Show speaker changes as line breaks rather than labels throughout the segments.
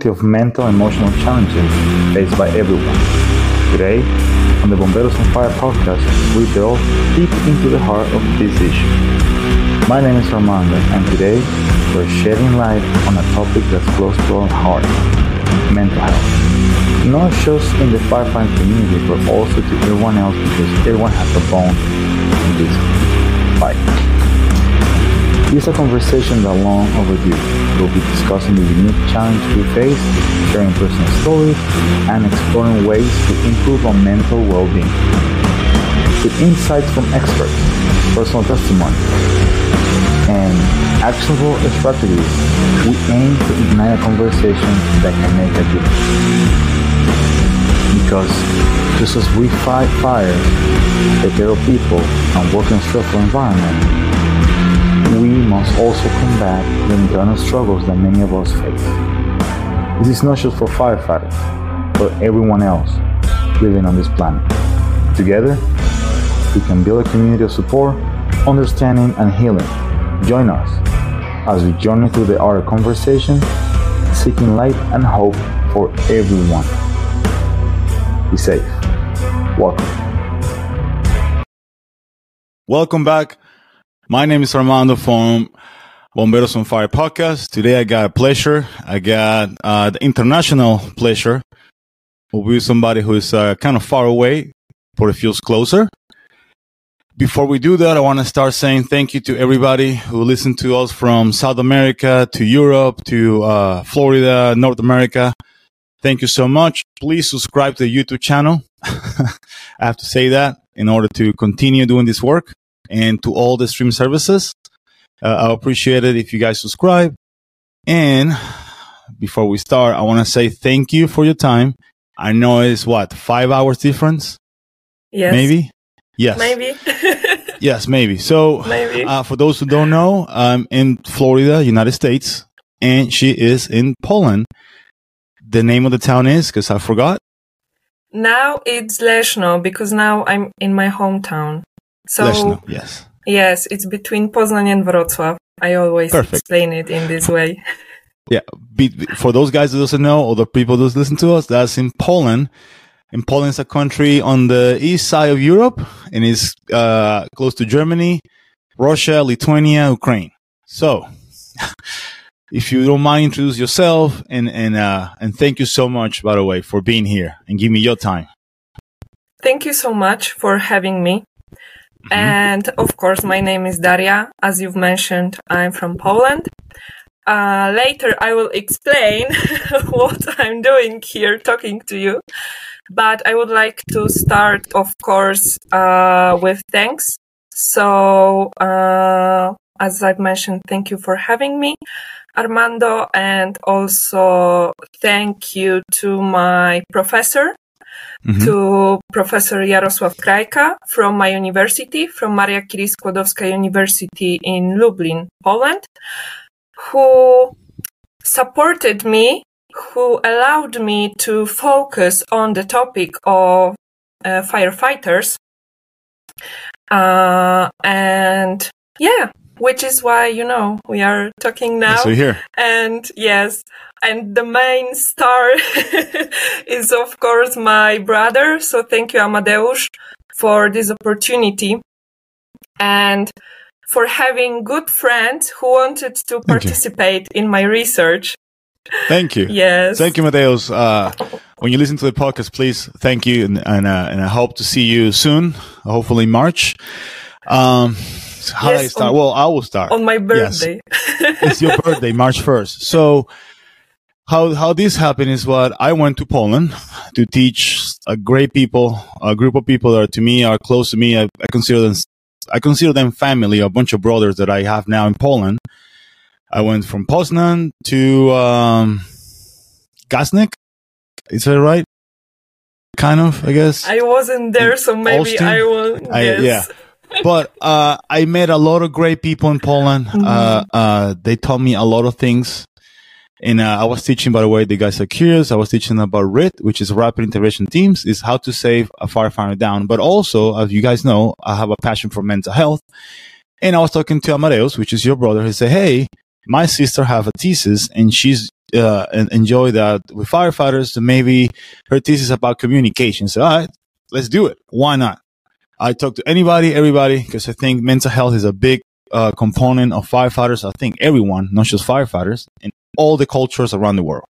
plenty of mental and emotional challenges faced by everyone. Today, on the Bomberos on Fire podcast, we delve deep into the heart of this issue. My name is Armando, and today we're shedding light on a topic that's close to our heart mental health. Not just in the firefighting community, but also to everyone else because everyone has a bone in this fight. Is a conversation that long overdue. We'll be discussing the unique challenges we face, sharing personal stories, and exploring ways to improve our mental well-being. With insights from experts, personal testimony, and actionable strategies, we aim to ignite a conversation that can make a difference. Because just as we fight fires, take care of people, and work in a stressful environment, we must also combat the internal struggles that many of us face. This is not just for firefighters, but everyone else living on this planet. Together, we can build a community of support, understanding, and healing. Join us as we journey through the art of conversation, seeking light and hope for everyone. Be safe. Welcome.
Welcome back my name is Armando from Bomberos on Fire podcast. Today I got a pleasure. I got uh, the international pleasure with somebody who is uh, kind of far away, but it feels closer. Before we do that, I want to start saying thank you to everybody who listened to us from South America to Europe to uh, Florida, North America. Thank you so much. Please subscribe to the YouTube channel. I have to say that in order to continue doing this work and to all the stream services. Uh, I appreciate it if you guys subscribe. And before we start, I want to say thank you for your time. I know it's what five hours difference.
Yes.
Maybe. Yes.
Maybe.
yes, maybe. So,
maybe.
Uh, for those who don't know, I'm in Florida, United States, and she is in Poland. The name of the town is because I forgot.
Now it's Leszno because now I'm in my hometown. So
Leszno, yes.
Yes, it's between Poznań and Wrocław. I always Perfect. explain it in this way.
Yeah, for those guys that doesn't know, or the people that listen to us, that's in Poland. And Poland is a country on the east side of Europe, and is uh, close to Germany, Russia, Lithuania, Ukraine. So, if you don't mind, introduce yourself, and and uh, and thank you so much, by the way, for being here and give me your time.
Thank you so much for having me. Mm-hmm. And of course, my name is Daria. As you've mentioned, I'm from Poland. Uh, later, I will explain what I'm doing here talking to you. But I would like to start, of course, uh, with thanks. So, uh, as I've mentioned, thank you for having me, Armando, and also thank you to my professor mm-hmm. to Professor Jarosław Krajka from my university, from Maria Curie-Skłodowska University in Lublin, Poland, who supported me, who allowed me to focus on the topic of uh, firefighters. Uh, and yeah, which is why, you know, we are talking now.
So here.
And yes, and the main star is of course my brother. So thank you, Amadeus, for this opportunity and for having good friends who wanted to thank participate you. in my research.
Thank you.
Yes.
Thank you, Amadeus. Uh, when you listen to the podcast, please thank you, and and, uh, and I hope to see you soon, hopefully March. Um, how yes, I start? On, well, I will start
on my birthday.
Yes. it's your birthday, March first. So how how this happened is what I went to Poland to teach a great people, a group of people that are, to me are close to me. I, I consider them I consider them family, a bunch of brothers that I have now in Poland. I went from Poznan to um, Gdańsk. Is that right? Kind of, I guess.
I wasn't there, so maybe Austin? I will. I,
yeah but uh, I met a lot of great people in Poland. Mm-hmm. Uh, uh, they taught me a lot of things. And uh, I was teaching, by the way, the guys are curious. I was teaching about RIT, which is Rapid Intervention Teams, is how to save a firefighter down. But also, as you guys know, I have a passion for mental health. And I was talking to Amadeus, which is your brother. He said, Hey, my sister have a thesis and she's uh, enjoy that with firefighters. So maybe her thesis about communication. So, all right, let's do it. Why not? I talk to anybody, everybody, because I think mental health is a big uh, component of firefighters. I think everyone, not just firefighters, in all the cultures around the world.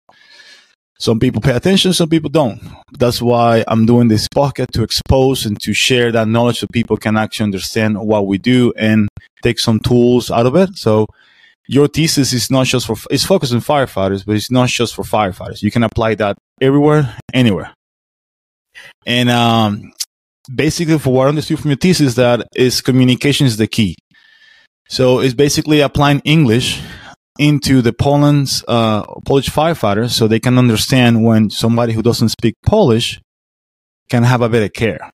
Some people pay attention, some people don't. That's why I'm doing this podcast to expose and to share that knowledge so people can actually understand what we do and take some tools out of it. So your thesis is not just for, it's focused on firefighters, but it's not just for firefighters. You can apply that everywhere, anywhere. And, um, basically for what I understood from your thesis that is communication is the key. So it's basically applying English into the Poland's uh, Polish firefighters so they can understand when somebody who doesn't speak Polish can have a better care.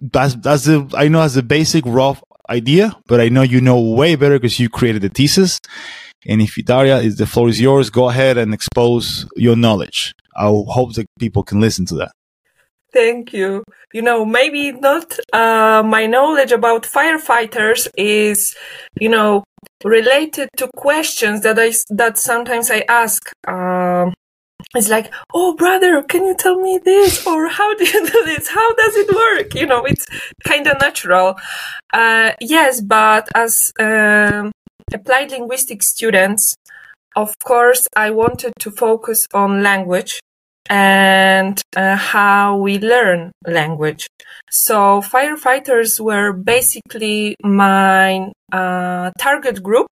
That's that's the I know as a basic rough idea, but I know you know way better because you created the thesis. And if Daria, is the floor is yours, go ahead and expose your knowledge. I hope that people can listen to that.
Thank you. You know, maybe not uh, my knowledge about firefighters is, you know, related to questions that I that sometimes I ask. Um, it's like, oh, brother, can you tell me this? Or how do you do this? How does it work? You know, it's kind of natural. Uh, yes, but as um, applied linguistics students, of course, I wanted to focus on language and uh, how we learn language. So firefighters were basically my uh, target group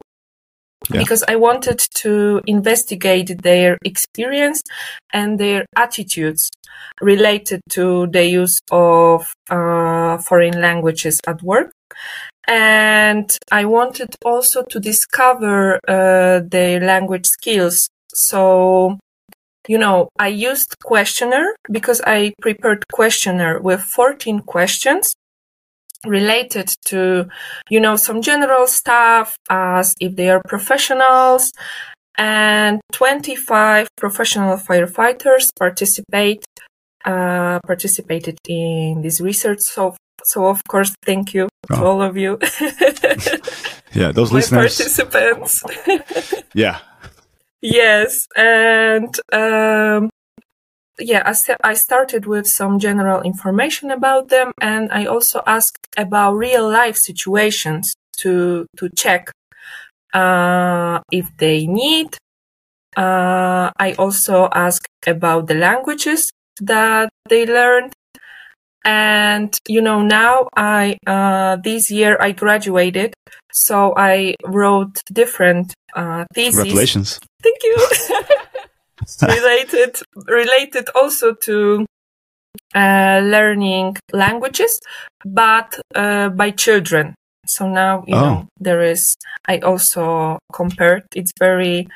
yeah. because I wanted to investigate their experience and their attitudes related to the use of uh, foreign languages at work. And I wanted also to discover uh, their language skills. So you know, I used questionnaire because I prepared questionnaire with 14 questions related to, you know, some general stuff as if they are professionals and 25 professional firefighters participate uh, participated in this research. So, so of course, thank you oh. to all of you.
yeah, those listeners,
participants.
yeah,
Yes, and um, yeah, I, st- I started with some general information about them, and I also asked about real life situations to to check uh, if they need. Uh, I also asked about the languages that they learned, and you know now I uh, this year I graduated, so I wrote different uh, theses.
Congratulations!
Thank you. related related also to uh, learning languages, but uh, by children. So now you oh. know there is. I also compared. It's very.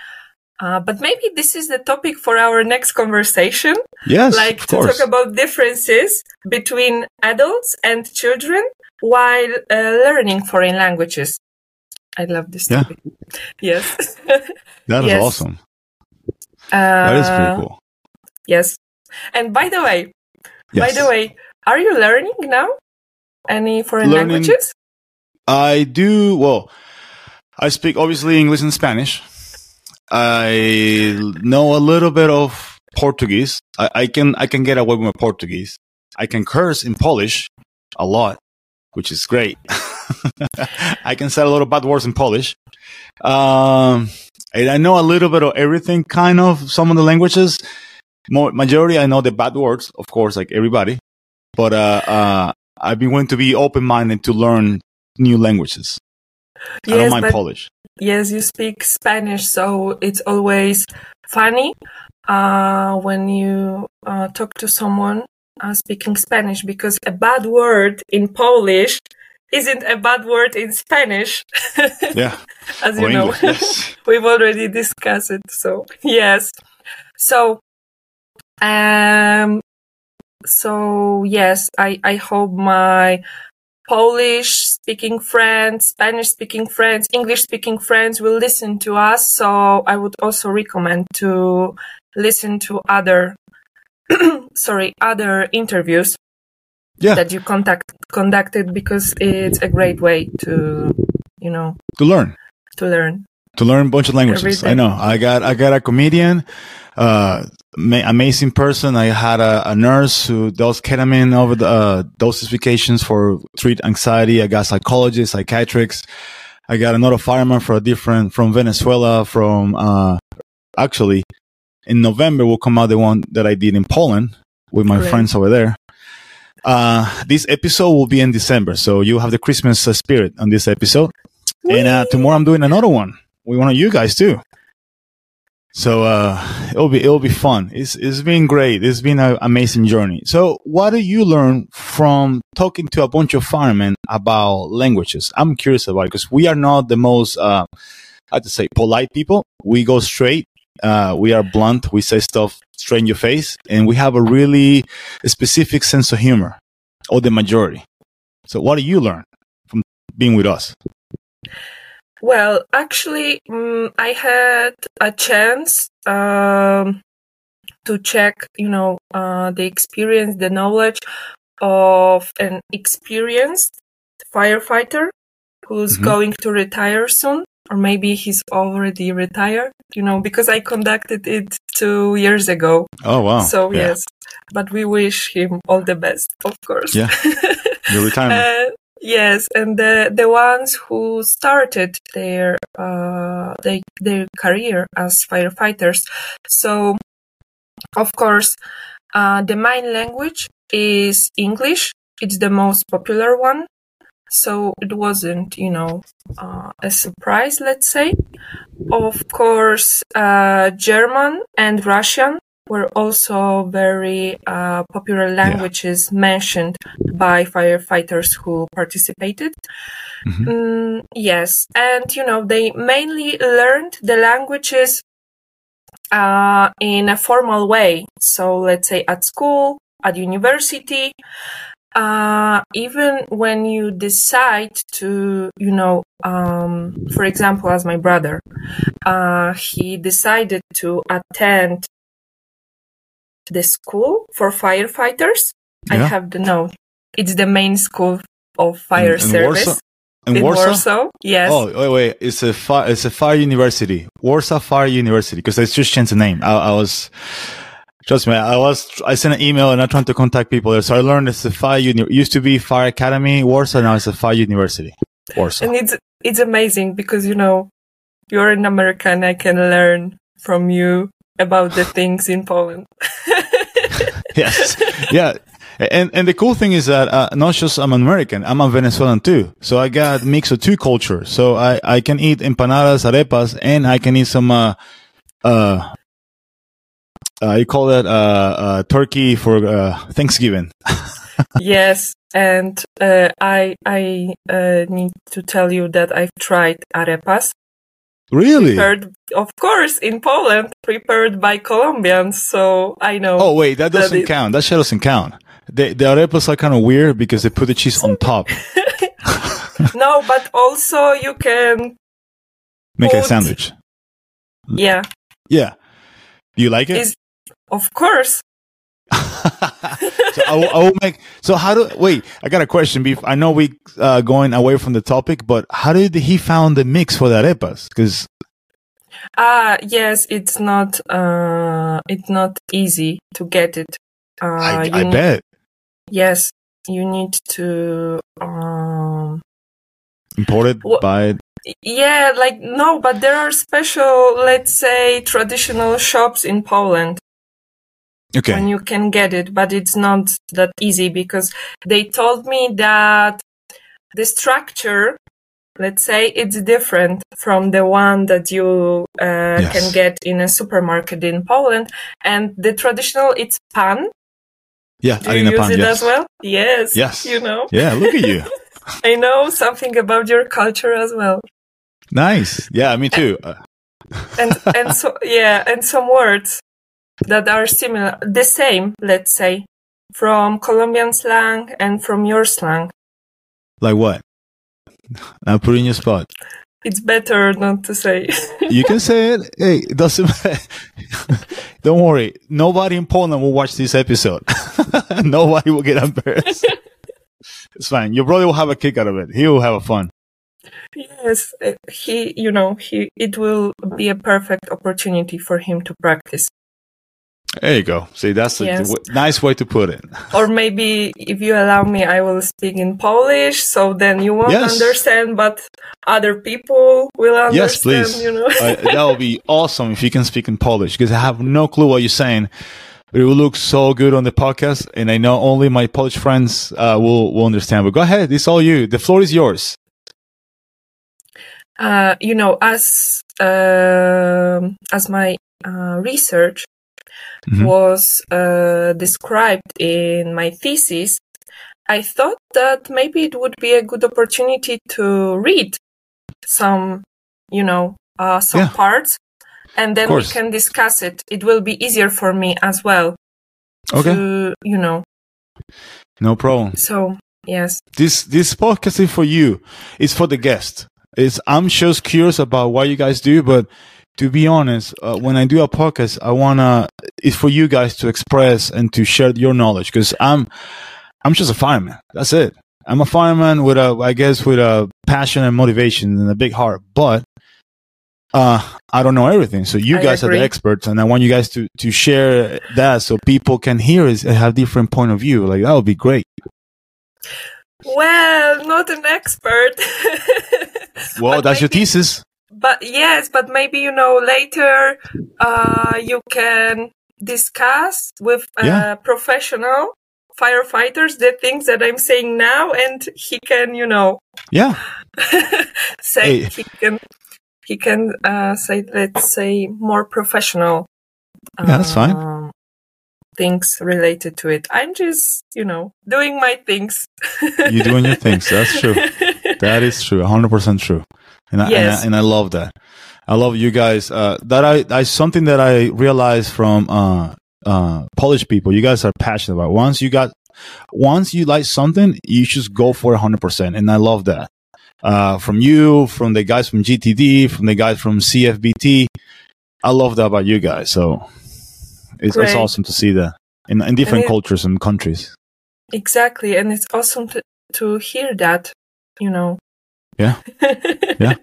Uh, but maybe this is the topic for our next conversation.
Yes,
like
to
course. talk about differences between adults and children while uh, learning foreign languages. I love this topic. Yeah. Yes.
That is yes. awesome. Uh, that is pretty cool.
Yes. And by the way, yes. by the way, are you learning now any foreign learning, languages?
I do. Well, I speak obviously English and Spanish. I know a little bit of Portuguese. I, I can I can get away with my Portuguese. I can curse in Polish a lot, which is great. I can say a lot of bad words in Polish. Um, I know a little bit of everything, kind of some of the languages. More, majority, I know the bad words, of course, like everybody. But uh, uh, I've been going to be open minded to learn new languages. Yes, I don't mind Polish.
Yes, you speak Spanish, so it's always funny uh, when you uh, talk to someone uh, speaking Spanish because a bad word in Polish isn't a bad word in Spanish.
Yeah.
As you know, yes. we've already discussed it. So, yes. So, um, so yes, I, I hope my Polish speaking friends, Spanish speaking friends, English speaking friends will listen to us. So I would also recommend to listen to other, sorry, other interviews yeah. that you contact conducted because it's a great way to you know
to learn
to learn
to learn a bunch of languages. I know. I got I got a comedian, uh, ma- amazing person. I had a, a, nurse who does ketamine over the uh, dosifications for treat anxiety. I got psychologists, psychiatrists. I got another fireman for a different from Venezuela. From uh, actually, in November will come out the one that I did in Poland with my Great. friends over there. Uh, this episode will be in December, so you have the Christmas uh, spirit on this episode. Whee! And uh, tomorrow I'm doing another one with one of you guys too. So uh, it'll be it'll be fun. It's it's been great. It's been an amazing journey. So what do you learn from talking to a bunch of firemen about languages? I'm curious about it because we are not the most uh, I have to say polite people. We go straight. Uh, we are blunt. We say stuff straight in your face, and we have a really specific sense of humor, or the majority. So what do you learn from being with us?
Well, actually, um, I had a chance um, to check, you know, uh, the experience, the knowledge of an experienced firefighter who's mm-hmm. going to retire soon, or maybe he's already retired, you know, because I conducted it two years ago.
Oh, wow.
So, yeah. yes, but we wish him all the best, of course.
Yeah. Your retirement.
Yes, and the the ones who started their uh they, their career as firefighters. So, of course, uh, the main language is English. It's the most popular one. So it wasn't, you know, uh, a surprise, let's say. Of course, uh, German and Russian were also very uh, popular languages yeah. mentioned by firefighters who participated. Mm-hmm. Mm, yes, and you know they mainly learned the languages uh, in a formal way. So let's say at school, at university. Uh, even when you decide to, you know, um, for example, as my brother, uh, he decided to attend the school for firefighters. Yeah. I have the note. It's the main school of fire in, in service.
Warsaw? In,
in
Warsaw?
Warsaw? Yes.
Oh, wait, wait. It's a fire, it's a fire university. Warsaw Fire University. Because I just changed the name. I, I, was, trust me, I was, I sent an email and I tried to contact people there. So I learned it's a fire, uni- used to be Fire Academy, Warsaw. Now it's a fire university, Warsaw.
And it's, it's amazing because, you know, you're an American. I can learn from you about the things in Poland.
yes. Yeah. And and the cool thing is that uh, not just I'm American, I'm a Venezuelan too. So I got mix of two cultures. So I, I can eat empanadas, arepas, and I can eat some uh uh, uh you call that uh, uh turkey for uh, Thanksgiving.
yes, and uh, I I uh, need to tell you that I've tried arepas
Really?
Prepared, of course, in Poland, prepared by Colombians. So I know.
Oh wait, that doesn't that count. That shit doesn't count. The the arepas are kind of weird because they put the cheese on top.
no, but also you can
make put... a sandwich.
Yeah.
Yeah. Do you like it?
Is, of course.
so I will, I will, make. So how do wait? I got a question. I know we uh, going away from the topic, but how did he found the mix for the arepas? Because
ah, uh, yes, it's not. Uh, it's not easy to get it.
Uh, I, I need, bet.
Yes, you need to um,
import it, buy it.
Yeah, like no, but there are special, let's say, traditional shops in Poland
okay.
when you can get it, but it's not that easy because they told me that the structure, let's say, it's different from the one that you uh, yes. can get in a supermarket in Poland, and the traditional it's pan.
Yeah,
Do you use pan, it yes. as well? Yes.
Yes.
You know.
Yeah, look at you.
I know something about your culture as well.
Nice. Yeah, me too.
and and so yeah, and some words that are similar, the same, let's say, from Colombian slang and from your slang.
Like what? Now put in your spot.
It's better not to say.
you can say it. Hey, it doesn't matter. Don't worry. Nobody in Poland will watch this episode. Nobody will get embarrassed. it's fine. Your brother will have a kick out of it. He will have a fun.
Yes, uh, he, you know, he, it will be a perfect opportunity for him to practice.
There you go. See, that's a
Yes.
w- nice way to put it.
Or maybe if you allow me, I will speak in Polish, so then you won't
Yes.
understand, but other people will understand,
yes, please.
you know.
uh, that would be awesome if you can speak in Polish because I have no clue what you're saying. But it will look so good on the podcast, and I know only my Polish friends uh, will will understand. But go ahead, it's all you. The floor is yours.
uh, you know, as um as my uh, research
Mhm.
was uh, described in my thesis, I thought that maybe it would be a good opportunity to read some, you know, uh, some
Yeah.
parts, and then we can discuss it. It will be easier for me as well.
Okay,
To, you know,
no problem.
so yes.
This this podcast is for you. It's for the guest. It's I'm just curious about what you guys do, but to be honest, uh, when I do a podcast, I wanna it's for you guys to express and to share your knowledge because I'm I'm just a fireman. That's it. I'm a fireman with a I guess with a passion and motivation and a big heart, but uh, I don't know everything. So you
I
guys are the experts, and I want you guys to to share that so people can hear it and have different point of view. Like that would be great.
Well, not an expert.
Well,
But
that's your thesis.
But yes, but maybe you know later uh, you can discuss with a
Yeah.
professional firefighters the things that I'm saying now, and he can, you know,
Yeah.
say
Hey.
he can he can uh, say let's say more professional.
Yeah, that's fine.
um, Things related to it. I'm just, you know, doing my things.
You're doing your things. That's true. That is true. 100% true. And I, and, I, and I love that. I love you guys. Uh, that I, I, something that I realized from, uh, uh, Polish people, you guys are passionate about. Once you got, once you like something, you just go for 100%. And I love that. Uh, from you, from the guys from GTD, from the guys from CFBT. I love that about you guys. So it's, it's awesome to see that in, in different
it-
cultures and countries.
Exactly, and it's awesome to to hear that, you know.
Yeah. Yeah.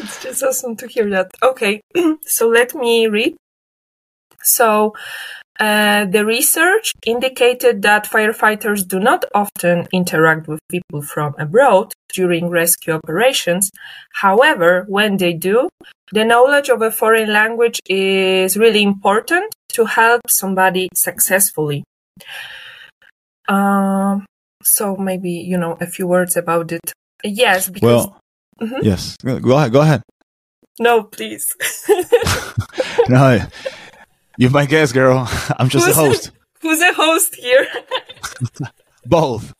it's just awesome to hear that. Okay, so let me read. So, uh, the research indicated that firefighters do not often interact with people from abroad during rescue operations. However, when they do, the knowledge of a foreign language is really important to help somebody successfully. Um, so maybe you know a few words about it. Yes, because
Well,
Mhm.
yes. Go ahead. Go ahead.
no, please.
No, you're my guest, girl. I'm just a
Who's-
host.
Who's a host here?
Both.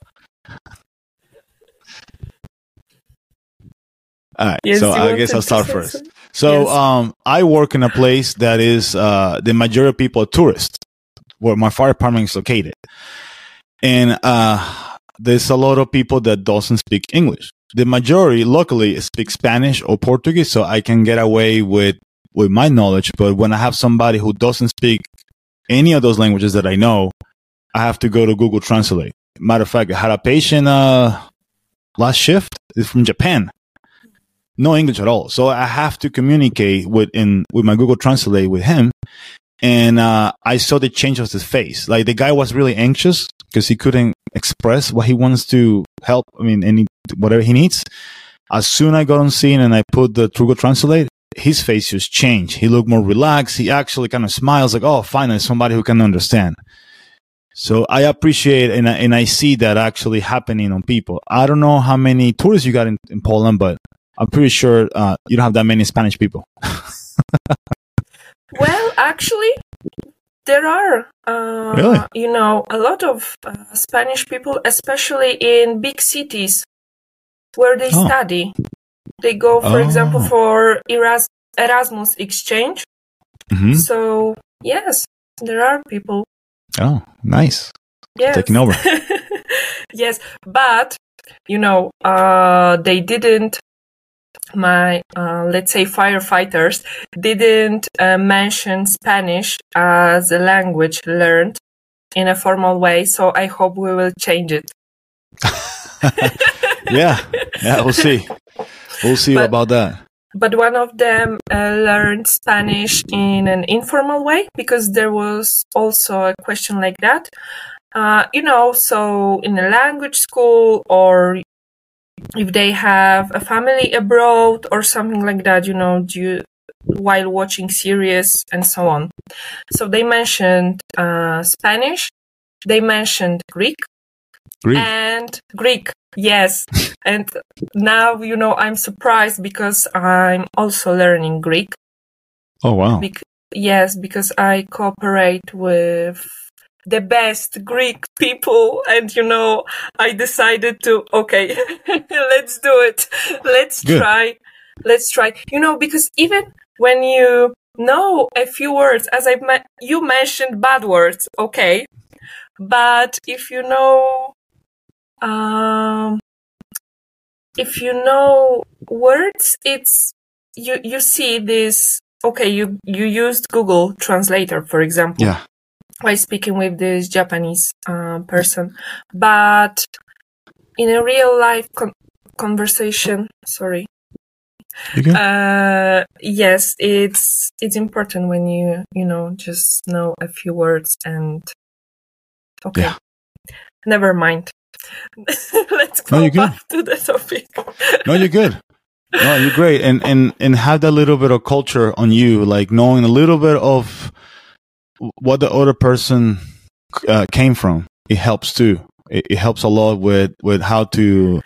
All right.
Yes,
so I guess I'll start first.
something?
So
Yes.
um, I work in a place that is uh, the majority of people are tourists, where my fire department is located, and uh, there's a lot of people that doesn't speak English. The majority locally speak Spanish or Portuguese, so I can get away with with my knowledge. But when I have somebody who doesn't speak any of those languages that I know, I have to go to Google Translate. Matter of fact, I had a patient uh, last shift is from Japan no English at all. So I have to communicate with in with my Google Translate with him. And uh, I saw the change of his face. Like the guy was really anxious because he couldn't express what he wants to help. I mean, any whatever he needs. As soon I got on scene and I put the Google Translate, his face just changed. He looked more relaxed. He actually kind of smiles like, "Oh, finally, somebody who can understand." So I appreciate and I, and I see that actually happening on people. I don't know how many tourists you got in, in Poland, but I'm pretty sure uh, you don't have that many Spanish people.
Well, actually, there are, uh,
Really?
you know, a lot of uh, Spanish people, especially in big cities where they
Oh.
study. They go, for example,
Oh.
for Eras- Erasmus exchange.
hmm
So, yes, there are people.
Oh, nice.
Yes.
Taking over.
yes, but, you know, uh, they didn't my uh, let's say firefighters didn't uh, mention Spanish as a language learned in a formal way. So I hope we will change it.
yeah, yeah, we'll see. We'll see
But-
about that.
but one of them uh, learned Spanish in an informal way because there was also a question like that. Uh, you know, so in a language school or if they have a family abroad or something like that, you know, due, while watching series and so on. So they mentioned uh, Spanish, they mentioned Greek,
Greek.
and Greek. Yes. and now, you know, I'm surprised because I'm also learning Greek.
oh wow.
Bec- yes, because I cooperate with the best Greek people. And, you know, I decided to, okay, let's do it. Let's
Good.
try. Let's try. You know, because even when you know a few words, as I, you mentioned bad words, okay. But if you know, um, if you know words, it's, you, you see this, okay, you, you used Google Translator, for example
Yeah.
While speaking with this Japanese uh, person, but in a real life con- conversation, sorry,
You good?
uh, yes, it's it's important when you you know just know a few words and okay,
Yeah.
never mind. Let's
No,
go
good.
back to the topic.
No, you're good. No, you're great. And and and have that little bit of culture on you, like knowing a little bit of what the other person uh, came from. It helps too. It, it helps a lot with with how to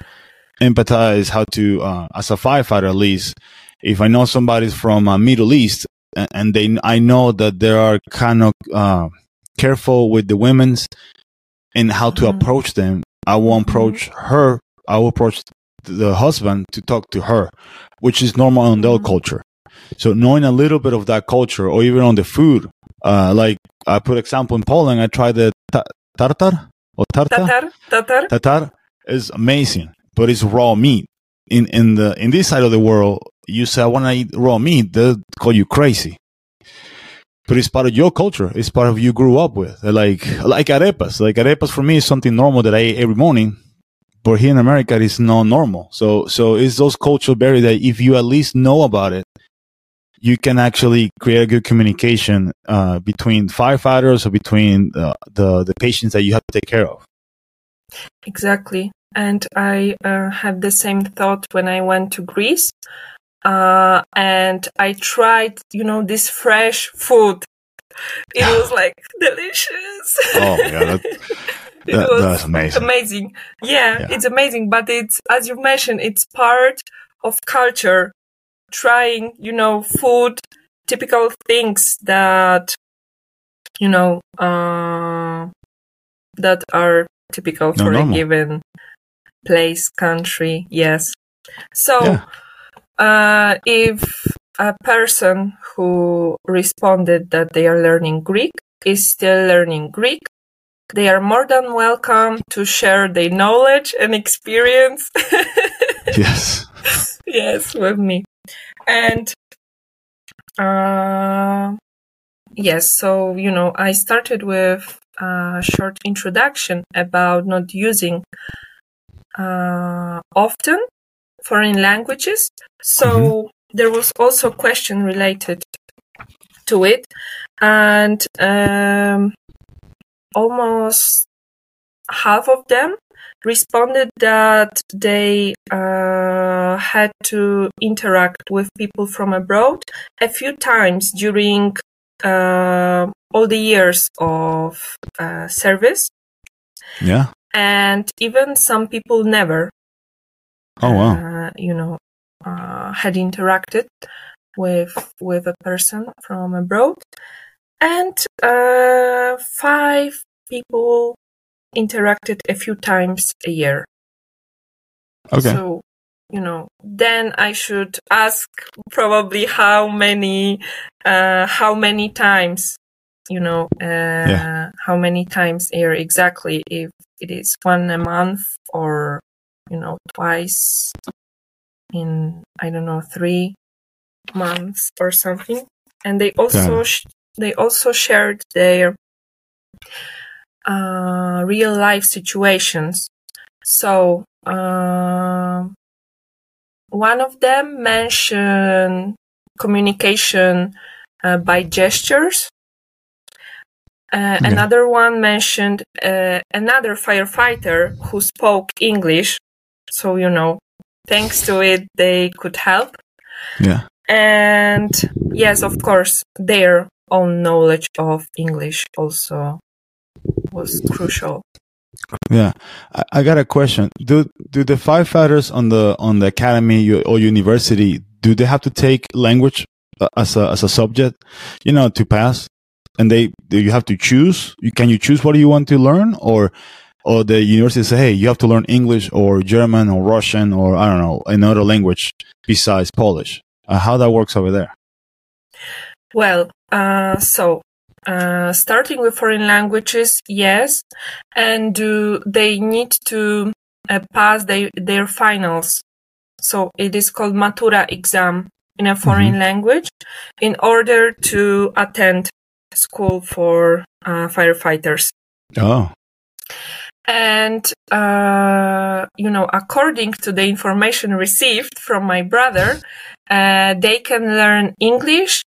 empathize, how to uh, as a firefighter at least. If I know somebody's from uh, Middle East and, and they, I know that they are kind of uh, careful with the women's and how to
Mhm.
approach them. I won't approach her. I will approach the husband to talk to her, which is normal in their
Mhm.
culture. So knowing a little bit of that culture, or even on the food, uh, like I put example in Poland, I tried the ta- tartar or tartar.
Tatar, tatar.
Tatar is amazing, but it's raw meat. In in the in this side of the world, you say I want to eat raw meat, they'll call you crazy. But it's part of your culture. It's part of you grew up with. Like like arepas. Like arepas for me is something normal that I eat every morning. But here in America, it's not normal. So so it's those cultural barriers that if you at least know about it, you can actually create a good communication uh, between firefighters or between uh, the the patients that you have to take care of.
Exactly. And I uh, had the same thought when I went to Greece. Uh, and I tried, you know, this fresh food. It was like delicious.
Oh my god, that,
it was
that's amazing.
amazing. Yeah,
Yeah.
it's amazing. But it's, as you mentioned, it's part of culture. Trying, you know, food, typical things that, you know, uh, that are typical
No,
for a given place, country. Yes. So,
Yeah.
uh, if a person who responded that they are learning Greek is still learning Greek, they are more than welcome to share their knowledge and experience.
Yes.
yes, with me. And uh, yes, so you know, I started with a short introduction about not using uh, often foreign languages. So there was also a question related to it, and um, almost half of them responded that they uh, had to interact with people from abroad a few times during uh, all the years of uh, service,
Yeah.
and even some people never,
Oh wow.
uh, you know, uh, had interacted with with a person from abroad, and uh, five people interacted a few times a year.
Okay.
So, you know, then I should ask probably how many, uh, how many times, you know, uh,
Yeah.
how many times a year exactly, if it is one a month or, you know, twice in, I don't know, three months or something. And they also, sh- they also shared their, uh, real life situations. So, uh, one of them mentioned communication uh, by gestures. Uh,
Okay.
Another one mentioned uh, another firefighter who spoke English. So, you know, thanks to it, they could help.
Yeah.
And yes, of course, their own knowledge of English also was crucial.
Yeah, I, I got a question. Do do the firefighters on the on the academy or university do they have to take language uh, as a as a subject, you know, to pass? And they do you have to choose? You, can you choose what you want to learn, or or the university say, hey, you have to learn English or German or Russian or I don't know another language besides Polish? Uh, how that works over there?
Well, uh, so uh, starting with foreign languages, yes, and do they need to uh, pass their their finals. So it is called Matura exam in a foreign language in order to attend school for uh, firefighters.
Oh,
And, uh, you know, according to the information received from my brother, uh, they can learn English,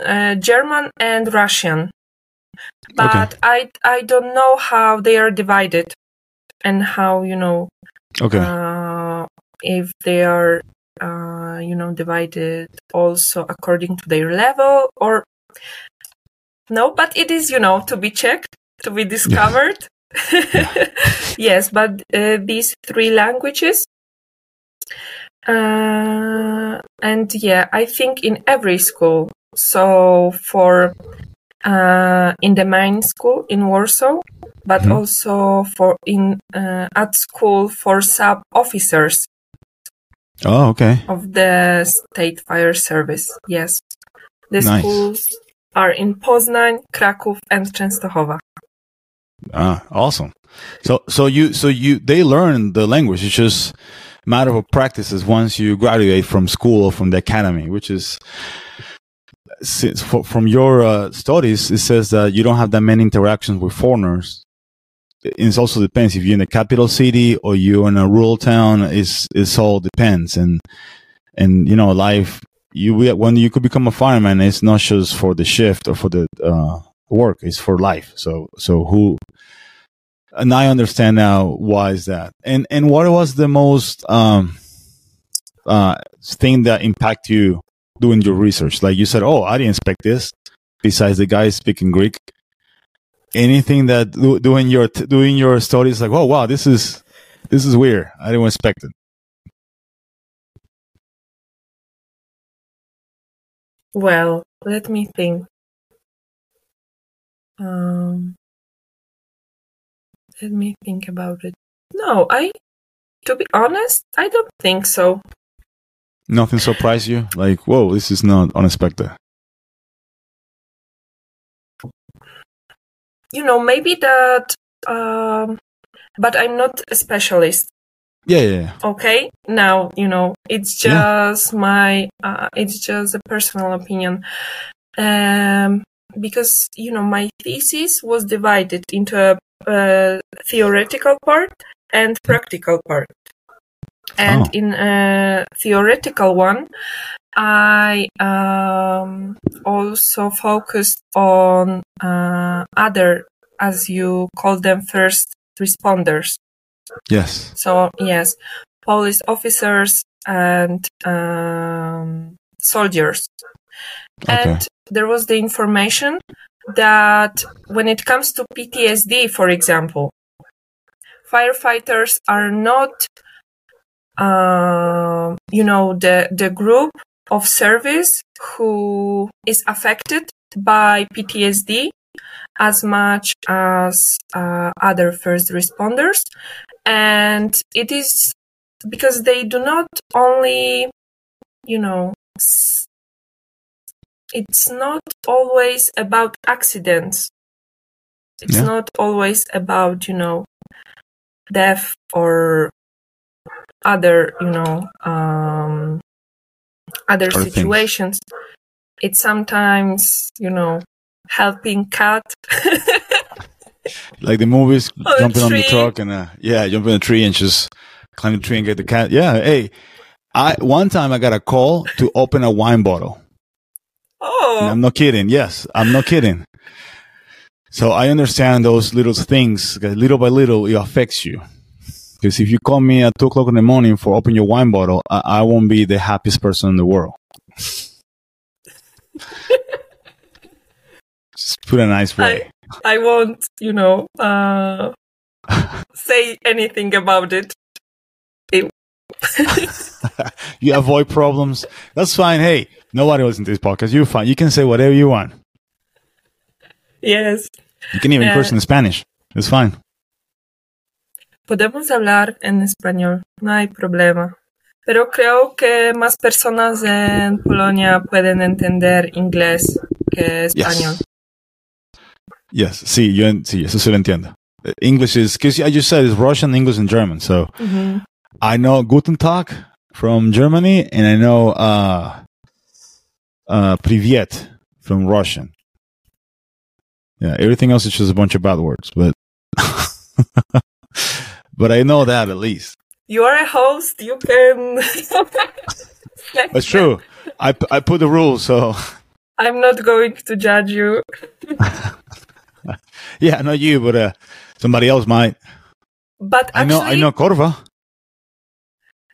uh, German, and Russian. But I, I don't know how they are divided and how, you know,
okay.
uh, if they are, uh, you know, divided also according to their level or no, but it is, you know, to be checked, to be discovered. yes, but uh, these three languages. Uh, and yeah, I think in every school. So for uh, in the main school in Warsaw, but
Mhm.
also for in uh, at school for sub officers
oh, okay.
of the state fire service. Yes, the
Nice.
schools are in Poznań, Kraków, and Częstochowa.
Ah, awesome. So, so you, so you, they learn the language. It's just matter of practices once you graduate from school or from the academy, which is since for, from your uh, studies, it says that you don't have that many interactions with foreigners. It also depends if you're in a capital city or you're in a rural town. It's, it's all depends. And, and, you know, life, you, when you could become a fireman, it's not just for the shift or for the, uh, work. It's for life. So, so who, and I understand now why is that. And and what was the most um uh thing that impact you doing your research? Like you said, oh, I didn't expect this. Besides the guy speaking Greek, anything that do- doing your doing your studies like, oh wow, this is this is weird. I didn't expect it.
Well, let me think. Um, let me think about it. No, I, to be honest, I don't think so.
Nothing surprised you? Like, whoa, this is not unexpected.
You know, maybe that, um, but I'm not a specialist.
Yeah, yeah, yeah.
Okay, now you know it's
Yeah.
just my, uh, it's just a personal opinion. Um, because you know my thesis was divided into a, uh theoretical part and practical part. And
Oh.
in a theoretical one, I um, also focused on uh, other, as you call them, first responders.
Yes.
So yes, police officers and um, soldiers.
Okay.
And there was the information that when it comes to PTSD, for example, firefighters are not, um, you know, the the group of service who is affected by PTSD as much as uh, other first responders, and it is because they do not only, you know, it's not always about accidents. It's
Yeah.
not always about, you know, death or other, you know, um, other
Other things.
situations. It's sometimes, you know, helping cat.
like the movies
On
jumping on the truck and uh, yeah jumping on a tree and just climb the tree and get the cat yeah hey I one time I got a call to open a wine bottle.
Oh,
And I'm not kidding. Yes, I'm not kidding. So I understand those little things. Little by little, it affects you. Because if you call me at two o'clock in the morning for open your wine bottle, I, I won't be the happiest person in the world. Just put a nice way.
I won't, you know, uh, say anything about it. It-
you avoid problems. That's fine. Hey, nobody listens to this podcast. You're fine. You can say whatever you want.
yes.
You can even
Yeah.
curse in Spanish. It's fine.
Podemos hablar en español, no hay problema. Pero creo que más personas en Polonia pueden entender inglés que español.
Yes. Sí, yo, en- sí, eso se lo entiendo. Uh, English is, because I just said it's Russian, English, and German. So
Mhm.
I know Guten Tag from Germany, and I know uh, uh, Privyet from Russian. Yeah, everything else is just a bunch of bad words, but but I know that at least.
You are a host, you can.
That's true. I, I put the rules, so
I'm not going to judge you.
yeah, not you, but uh, somebody else might.
But
I know, I know Corva.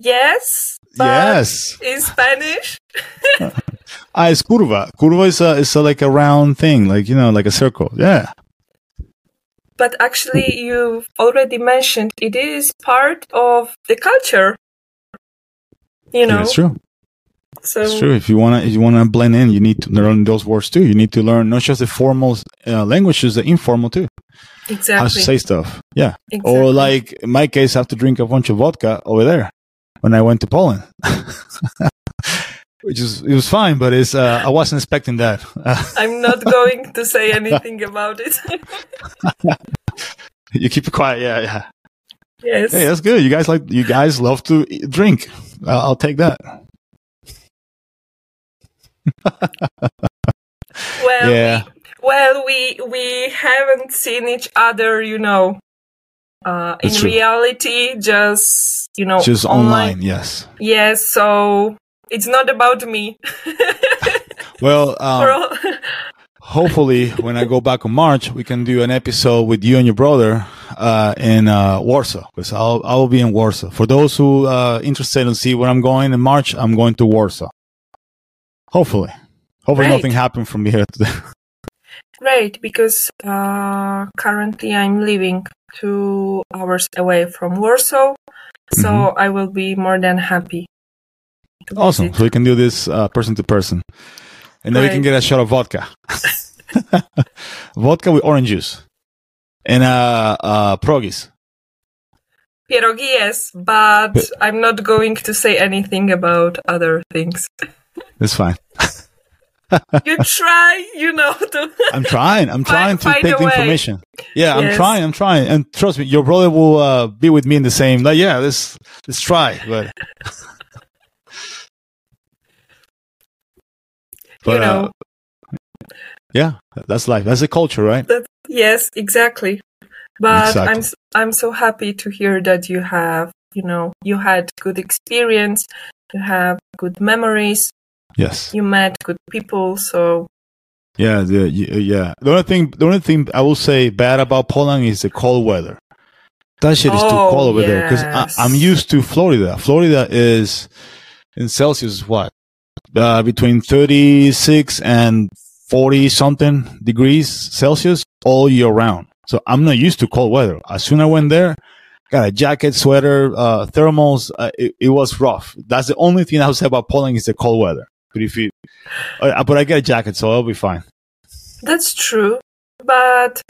yes. But
yes,
In Spanish,
ah, it's curva. Curva is a, is a, like a round thing, like you know, like a circle. Yeah,
but actually, you've already mentioned it is part of the culture. You know,
yeah, it's true.
so
It's true. If you wanna, if you wanna blend in, you need to learn those words too. You need to learn not just the formal uh, languages, the informal too.
Exactly.
How to say stuff. Yeah.
exactly.
Or like in my case, I have to drink a bunch of vodka over there when I went to Poland. Which is it was fine, but it's uh, I wasn't expecting that.
I'm not going to say anything about it.
you keep it quiet, yeah, yeah.
yes.
Hey, that's good. You guys like you guys love to eat- drink. I'll, I'll take that.
well,
yeah.
we, well, we we haven't seen each other, you know, uh, in reality. Just you know,
Just online, yes.
Yes. So it's not about me.
Well, um, hopefully, when I go back in March, we can do an episode with you and your brother uh, in uh, Warsaw because I'll I'll be in Warsaw. For those who uh, interested in see where I'm going in March, I'm going to Warsaw. Hopefully, hopefully
Great.
nothing happened from here. today.
Great, because uh, currently I'm living two hours away from Warsaw, so
Mhm.
I will be more than happy. To
awesome. So we can do this uh, person to person, and then we can get a shot of vodka, vodka with orange juice, and uh, uh, progis.
Pierogi, yes, but I'm not going to say anything about other things.
That's fine.
You try, you know, to.
I'm trying. I'm trying to
find
take the
way.
information. Yeah, I'm trying. I'm trying. And trust me, your brother will uh, be with me in the same. Like, yeah, let's let's try. But but
you know,
uh, yeah, that's life. That's the culture, right?
that, yes, exactly. But
Exactly.
I'm I'm so happy to hear that you have, you know, you had good experience, you have good memories,
Yes.
you met good people. So
Yeah. The, yeah. The only thing, the only thing I will say bad about Poland is the cold weather. That shit is too
Oh,
cold over there because I'm used to Florida. Florida is in Celsius what uh, between 36 and 40 something degrees Celsius all year round. So I'm not used to cold weather. As soon as I went there, got a jacket, sweater, uh, thermals. Uh, it, it was rough. That's the only thing I would say about Poland is the cold weather. But if you, uh, but I get a jacket, so I'll be fine.
that's true. But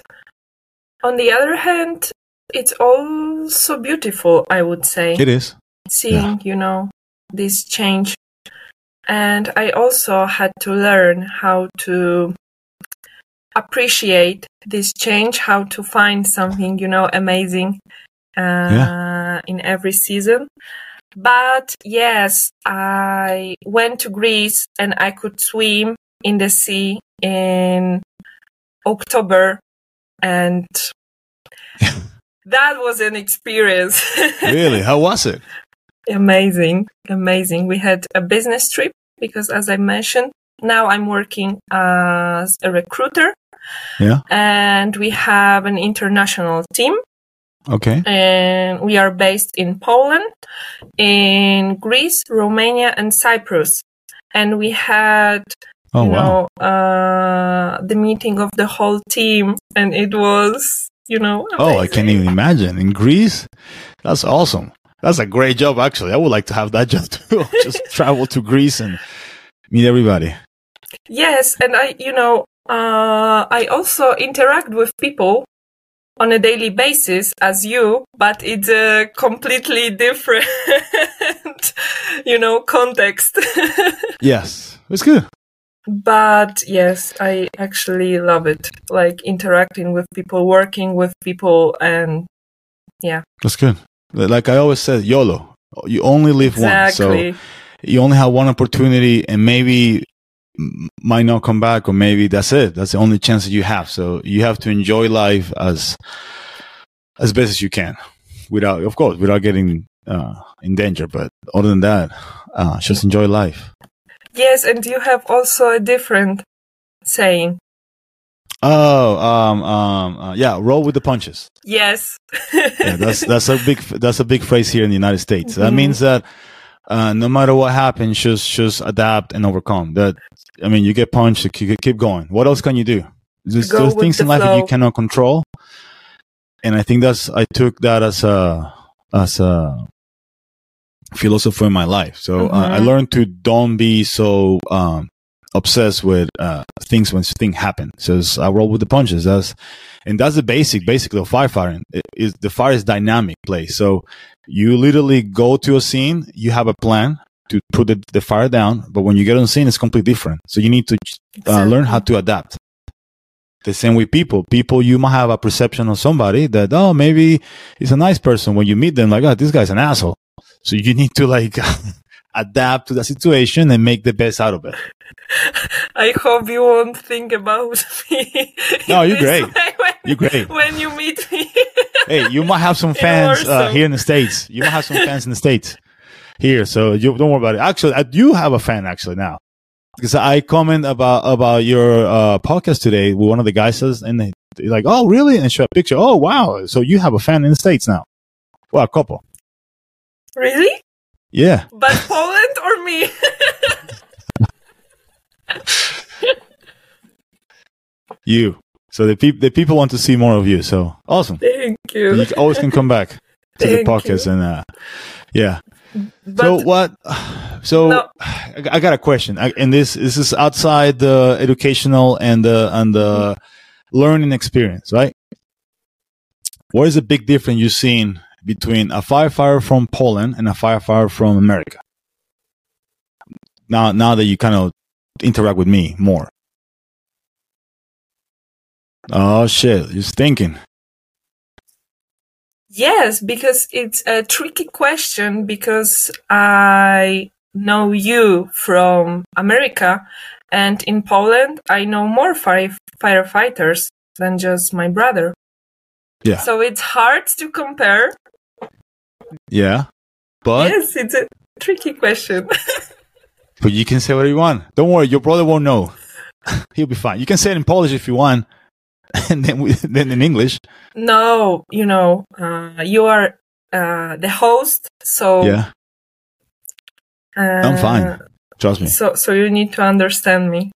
on the other hand, it's also beautiful, I would say.
It is.
seeing, you know, this change. And I also had to learn how to appreciate this change, how to find something, you know, amazing uh, in every season. But yes, I went to Greece and I could swim in the sea in October and that was an experience.
Really? How was it?
Amazing, amazing. We had a business trip because, as I mentioned, now I'm working as a recruiter.
Yeah.
And we have an international team.
Okay.
And we are based in Poland, in Greece, Romania, and Cyprus. And we had
Oh
you
wow.
know, uh, the meeting of the whole team, and it was, you know,
Oh, I can't even imagine. In Greece? That's awesome. That's a great job actually. I would like to have that job too. Just travel to Greece and meet everybody.
Yes, and I, you know, uh, I also interact with people on a daily basis as you, but it's a completely different, you know, context.
Yes. It's good.
but yes, I actually love it. Like interacting with people, working with people, and yeah.
That's good. Like I always said, YOLO. You only live once. So you only have one opportunity and maybe might not come back or maybe that's it. That's the only chance that you have. So you have to enjoy life as as best as you can without of course without getting uh, in danger. But other than that, uh, just enjoy life.
Yes, and you have also a different saying.
Oh, um, um, uh, yeah, roll with the punches.
Yes.
Yeah, that's that's a big that's a big phrase here in the United States. That
Mhm.
means that uh, no matter what happens, just just adapt and overcome. That I mean, you get punched, you keep keep going. What else can you do? There's,
Go
there's things
the
in life that you cannot control, and I think that's I took that as a as a philosophy in my life. So uh, I
Mhm.
learned to don't be so um, obsessed with uh, things when things happen. So it's- I roll with the punches. That's and that's the basic, basically of firefighting. It is the fire is dynamic place. So you literally go to a scene, you have a plan to put the, the fire down, but when you get on scene, it's completely different. So you need to uh, learn how to adapt. The same with people. People, you might have a perception of somebody that, oh, maybe he's a nice person. When you meet them, like, oh, this guy's an asshole. So you need to like adapt to the situation and make the best out of it.
I hope you won't think about me.
No, you're great.
When,
You're great.
When you meet me.
Hey, you might have some fans uh, here in the States. You might have some fans in the States here. So you don't worry about it. Actually, I do have a fan actually now because I comment about, about your uh, podcast today with one of the guys says, and they, they're like, oh, really? And show a picture. Oh, wow. So you have a fan in the States now. Well, a couple.
really?
Yeah.
But Poland or me?
You. So the people the people want to see more of you. So awesome.
Thank
You
you.
always can come back to the
Thank
podcast
you.
and uh, yeah.
But
so what? So
No.
I, I got a question, I, and this this is outside the educational and the and the learning experience, right? What is the big difference you've seen between a firefighter from Poland and a firefighter from America? Now, now that you kind of interact with me more. Oh shit! You're thinking.
Yes, because it's a tricky question because I know you from America and in Poland I know more fire- firefighters than just my brother.
Yeah.
So it's hard to compare.
Yeah, but
yes, it's a tricky question.
but you can say whatever you want. Don't worry, your brother won't know. He'll be fine. You can say it in Polish if you want, and then we, then in English.
no, you know, uh, you are uh, the host, so
Yeah,
uh,
I'm fine. Trust me.
So, so you need to understand me.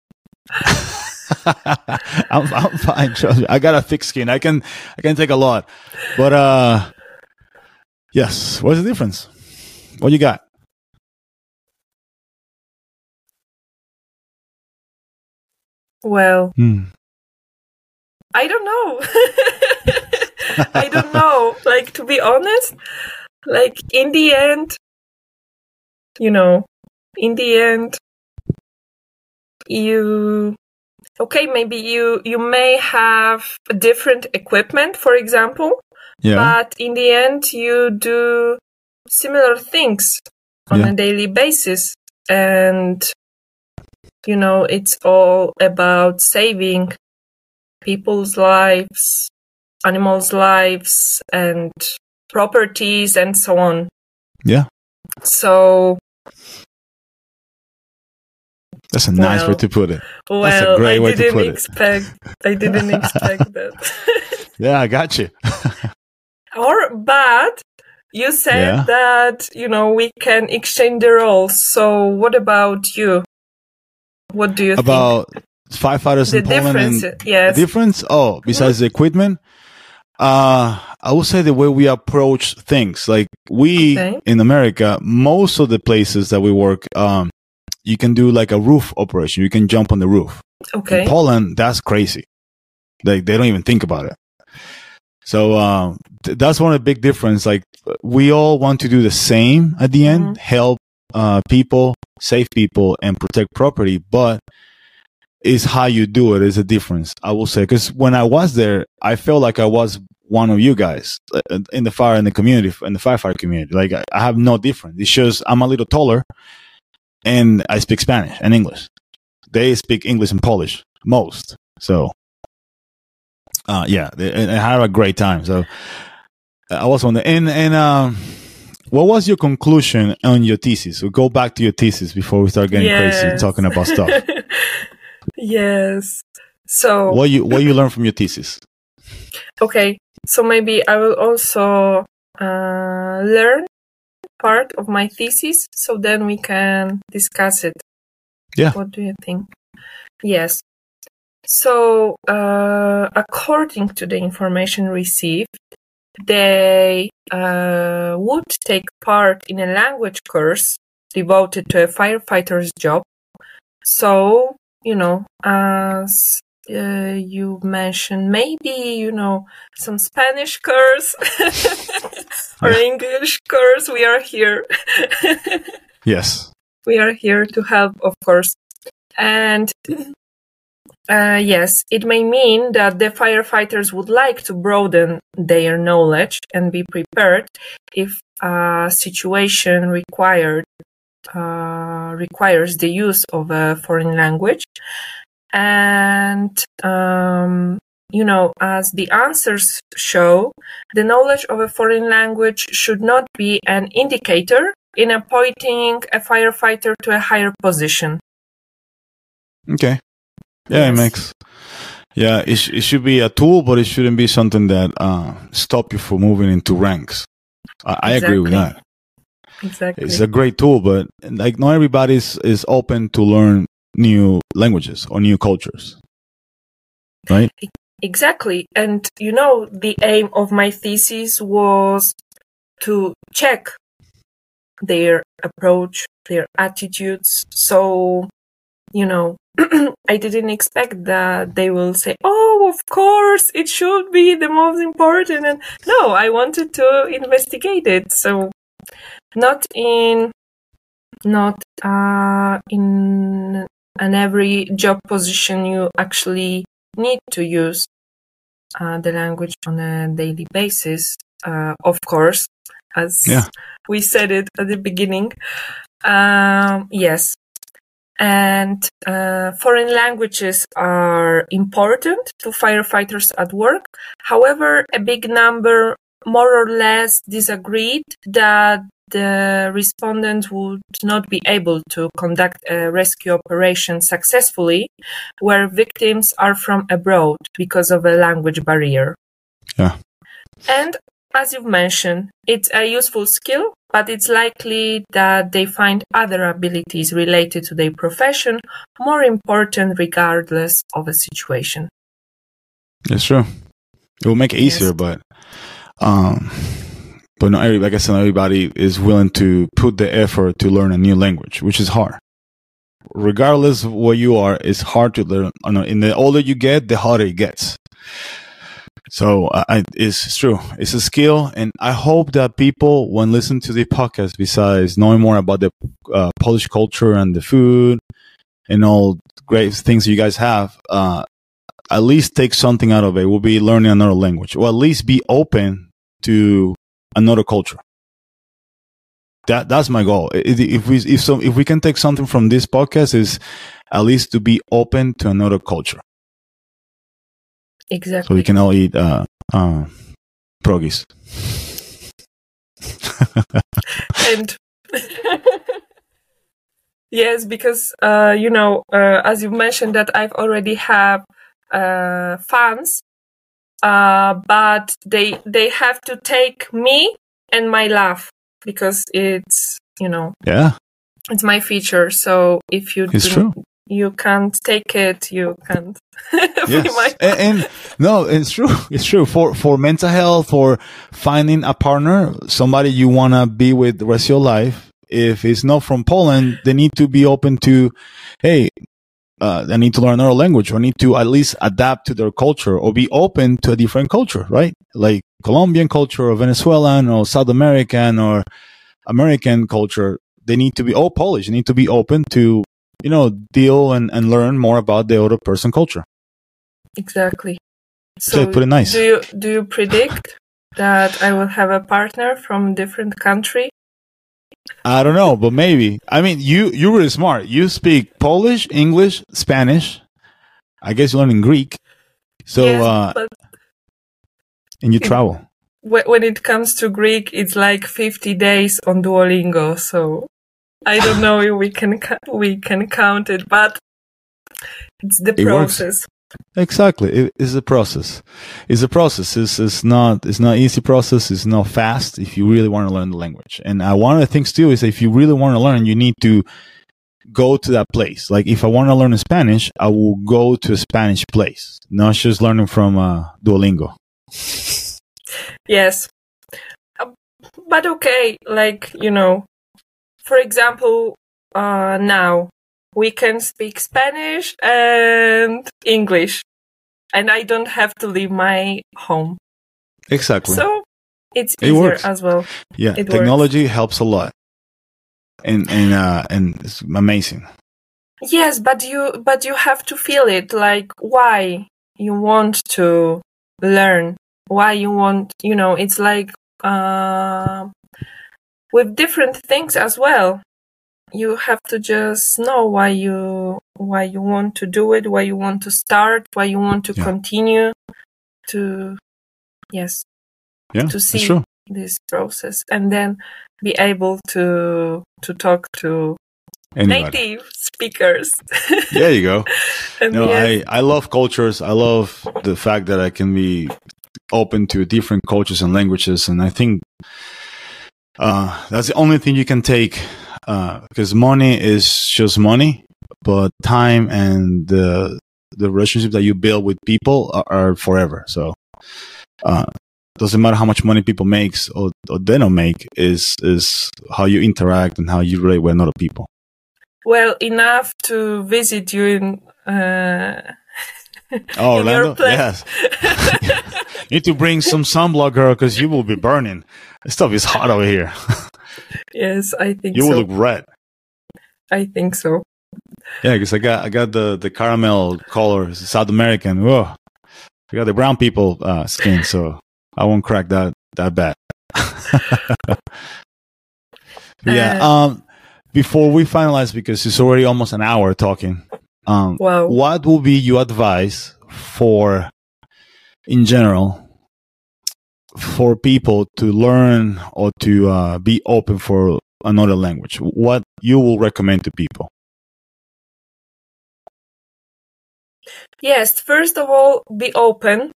I'm I'm fine. Trust me. I got a thick skin. I can I can take a lot, but uh, yes. What's the difference? What you got?
Well,
Hmm.
I don't know. I don't know. Like to be honest, like in the end, you know, in the end, you okay. Maybe you you may have different equipment, for example,
Yeah.
but in the end, you do similar things on
Yeah.
a daily basis, and you know, it's all about saving people's lives, animals' lives, and properties, and so on.
Yeah.
so
That's a nice way to put it.
well,
That's a great
I
way to
didn't
it.
expect. I didn't expect that.
Yeah, I got you.
or but you said
Yeah.
that you know we can exchange the roles. So what about you? What do you
About firefighters
think?
in
The
Poland and
difference, yes.
difference? Oh, besides the equipment, uh, I would say the way we approach things. Like we
Okay.
in America, most of the places that we work, um, you can do like a roof operation. You can jump on the roof.
okay.
In Poland, that's crazy. Like they don't even think about it. So um, th- that's one of the big difference. Like we all want to do the same at the end,
Mhm.
help uh, people, save people, and protect property. But it's how you do it is a difference. I will say because when I was there, I felt like I was one of you guys uh, in the fire in the community in the firefighter community. Like I, I have no difference. It's just I'm a little taller, and I speak Spanish and English. They speak English and Polish most. So, uh, yeah, they- I had a great time. So, I was on the and and um, what was your conclusion on your thesis? We'll go back to your thesis before we start getting crazy
Yes.
talking about stuff.
yes. So
what you what you learned from your thesis?
okay, so maybe I will also uh, learn part of my thesis, so then we can discuss it.
Yeah.
What do you think? Yes. So, uh, according to the information received, they uh, would take part in a language course devoted to a firefighter's job. So, you know, as uh, you mentioned, maybe, you know, some Spanish course or English course. We are here.
Yes.
we are here to help, of course. And uh, yes, it may mean that the firefighters would like to broaden their knowledge and be prepared if a situation required uh, requires the use of a foreign language. And um, you know, as the answers show, the knowledge of a foreign language should not be an indicator in appointing a firefighter to a higher position.
Okay. Yeah, it makes. Yeah, it, sh- it should be a tool, but it shouldn't be something that uh, stop you from moving into ranks. I, I agree with that.
Exactly.
It's a great tool, but like not everybody is, is open to learn new languages or new cultures. Right?
Exactly. And you know, the aim of my thesis was to check their approach, their attitudes. So, you know, I didn't expect that they will say, Oh, of course, it should be the most important. And no, I wanted to investigate it. So, not in, not, uh, in an every job position you actually need to use uh, the language on a daily basis, uh, of course, as
Yeah.
we said it at the beginning. Um, yes. And uh, foreign languages are important to firefighters at work. However, a big number more or less disagreed that the respondent would not be able to conduct a rescue operation successfully where victims are from abroad because of a language barrier.
Yeah.
And as you've mentioned, it's a useful skill, but it's likely that they find other abilities related to their profession more important regardless of the situation.
It's true. It will make it easier,
Yes.
but um, but not every, I said, not everybody is willing to put the effort to learn a new language, which is hard. Regardless of where you are, it's hard to learn. I know, in the older you get, the harder it gets. So I, it's true. It's a skill, and I hope that people, when listening to the podcast, besides knowing more about the uh, Polish culture and the food and all great things you guys have, uh, at least take something out of it. We'll be learning another language, or at least be open to another culture. That that's my goal. If we if some if we can take something from this podcast is at least to be open to another culture,
Exactly.
so we can all eat uh uh pierogies.
and yes, because uh, you know, uh, as you mentioned, that I've already have uh, fans, uh, but they they have to take me and my laugh because it's you know
Yeah,
it's my feature. So if you
it's
do-
true.
you can't take it, you can't. be
Yes, and, and no, it's true. It's true for for mental health, for finding a partner, somebody you wanna be with the rest of your life. If it's not from Poland, they need to be open to, hey, uh, I need to learn another language, or need to at least adapt to their culture, or be open to a different culture, right? Like Colombian culture, or Venezuelan, or South American, or American culture. They need to be all Polish. They need to be open to, you know, deal and, and learn more about the other person culture.
Exactly.
So put it nice.
Do you do you predict that I will have a partner from different country?
I don't know, but maybe. I mean, you you're really smart. You speak Polish, English, Spanish. I guess you're learning Greek. So
Yes,
uh, and you
it-
travel.
when it comes to Greek, it's like 50 days on Duolingo. So I don't know if we can we can count it, but it's the
It works. Exactly, it is a process. It's a process. It's, it's not it's not easy process. It's not fast. If you really want to learn the language, and uh, one of the things too is if you really want to learn, you need to go to that place. Like if I want to learn Spanish, I will go to a Spanish place, not just learning from uh, Duolingo.
Yes. Uh, But okay, like, you know, for example, uh, now we can speak Spanish and English, and I don't have to leave my home.
Exactly.
So it's
It
easier
works.
as well.
Yeah,
It
technology helps a lot, and and uh, and it's amazing.
Yes, but you but you have to feel it like why you want to learn, why you want, you know, it's like uh, with different things as well. You have to just know why you why you want to do it, why you want to start, why you want to
Yeah.
continue to yes,
Yeah,
to see
true.
this process and then be able to to talk to
Anybody.
native speakers.
There you go.
And
No,
yes,
I I love cultures. I love the fact that I can be open to different cultures and languages, and I think uh, that's the only thing you can take uh, because money is just money, but time and the the relationship that you build with people are, are forever. So. Uh, doesn't matter how much money people makes or, or they don't make is is how you interact and how you relate with other people.
well, enough to visit you in. Uh,
Oh, Orlando, yes. you need to bring some sunblock, girl, because you will be burning. This stuff is hot over here.
yes, I think
you
so.
will look red.
I think so.
Yeah, because I got I got the the caramel color, South American. Whoa, I got the brown people uh, skin, so I won't crack that that bad. yeah.
Uh,
Um. Before we finalize, because it's already almost an hour talking. Um.
Wow.
what would be your advice for in general for people to learn or to uh, be open for another language what you will recommend to people
Yes, first of all, be open.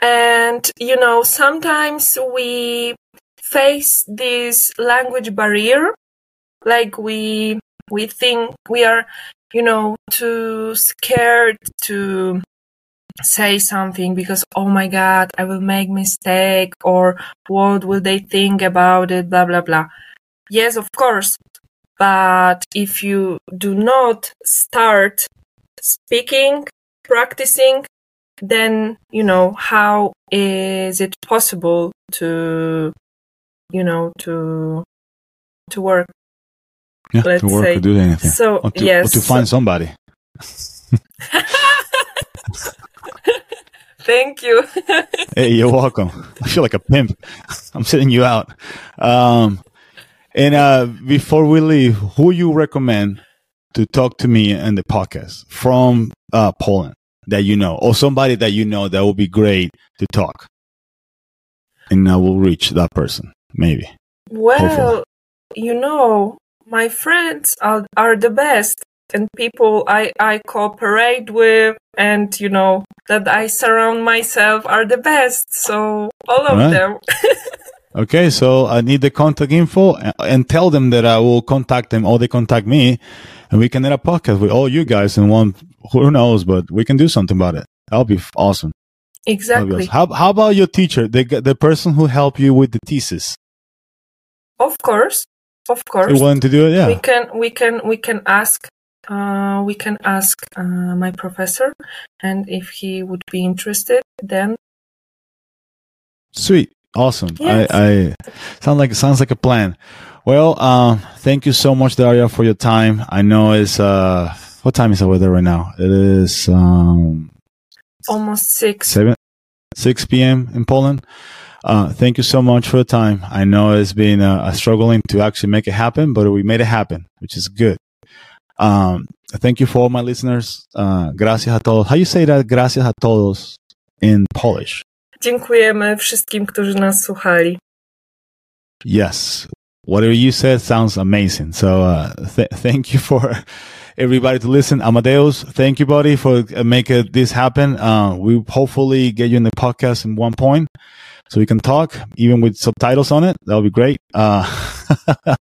And, you know, sometimes we face this language barrier. Like we, we think we are, you know, too scared to say something because, oh my God, I will make mistake or what will they think about it, blah, blah, blah. Yes, of course. But if you do not start speaking, practicing, then you know how is it possible to you know to to work.
Yeah
Let's
to work
say-
or do anything.
So
or to,
yes,
or to find somebody.
Thank you.
hey you're welcome. I feel like a pimp. I'm sending you out. Um and uh before we leave who you recommend to talk to me in the podcast from uh poland that you know or somebody that you know that would be great to talk? And i will reach that person maybe.
Well,
Hopefully.
you know, my friends are, are the best and people I, I cooperate with and, you know, that I surround myself are the best. So all of
Right.
them.
Okay, so I need the contact info and, and tell them that I will contact them or they contact me and we can get a podcast with all you guys and one, who knows, but we can do something about it. That'll be awesome. Be
exactly.
awesome. How, how about your teacher, the, the person who helped you with the thesis?
Of course. Of
You
course.
willing to do it?
we can we can we can ask uh, we can ask uh, my professor and if he would be interested then
Sweet. Awesome.
Yes.
I, I sound like sounds like a plan. Well, um, thank you so much, Daria, for your time. I know it's uh, what time is it over there right now? It is um,
almost six
seven, six p.m. in Poland. Uh, thank you so much for the time. I know it's been uh, a struggling to actually make it happen, but we made it happen, which is good. Um, thank you for all my listeners. Uh, gracias a todos. How you say that? Gracias a todos in Polish.
dziękujemy wszystkim którzy nas słuchali
Yes. Whatever you said sounds amazing. So, uh, th- thank you for everybody to listen. Amadeus, thank you, buddy, for uh, making this happen. Uh, we hopefully get you in the podcast in one point so we can talk, even with subtitles on it. That'll be great. Uh,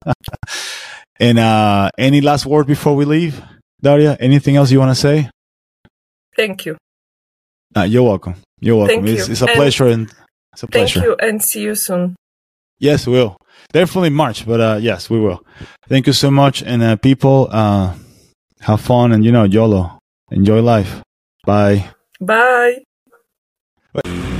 and, uh, any last word before we leave? Daria, anything else you want to say?
thank you
Uh, you're welcome. You're welcome.
Thank
it's,
you.
it's a
And
pleasure and it's a
thank you and see you soon
Yes, we will. Definitely March, but uh, yes, we will. Thank you so much. And uh, people, uh, have fun and, you know, YOLO. Enjoy life. Bye.
bye
Wait.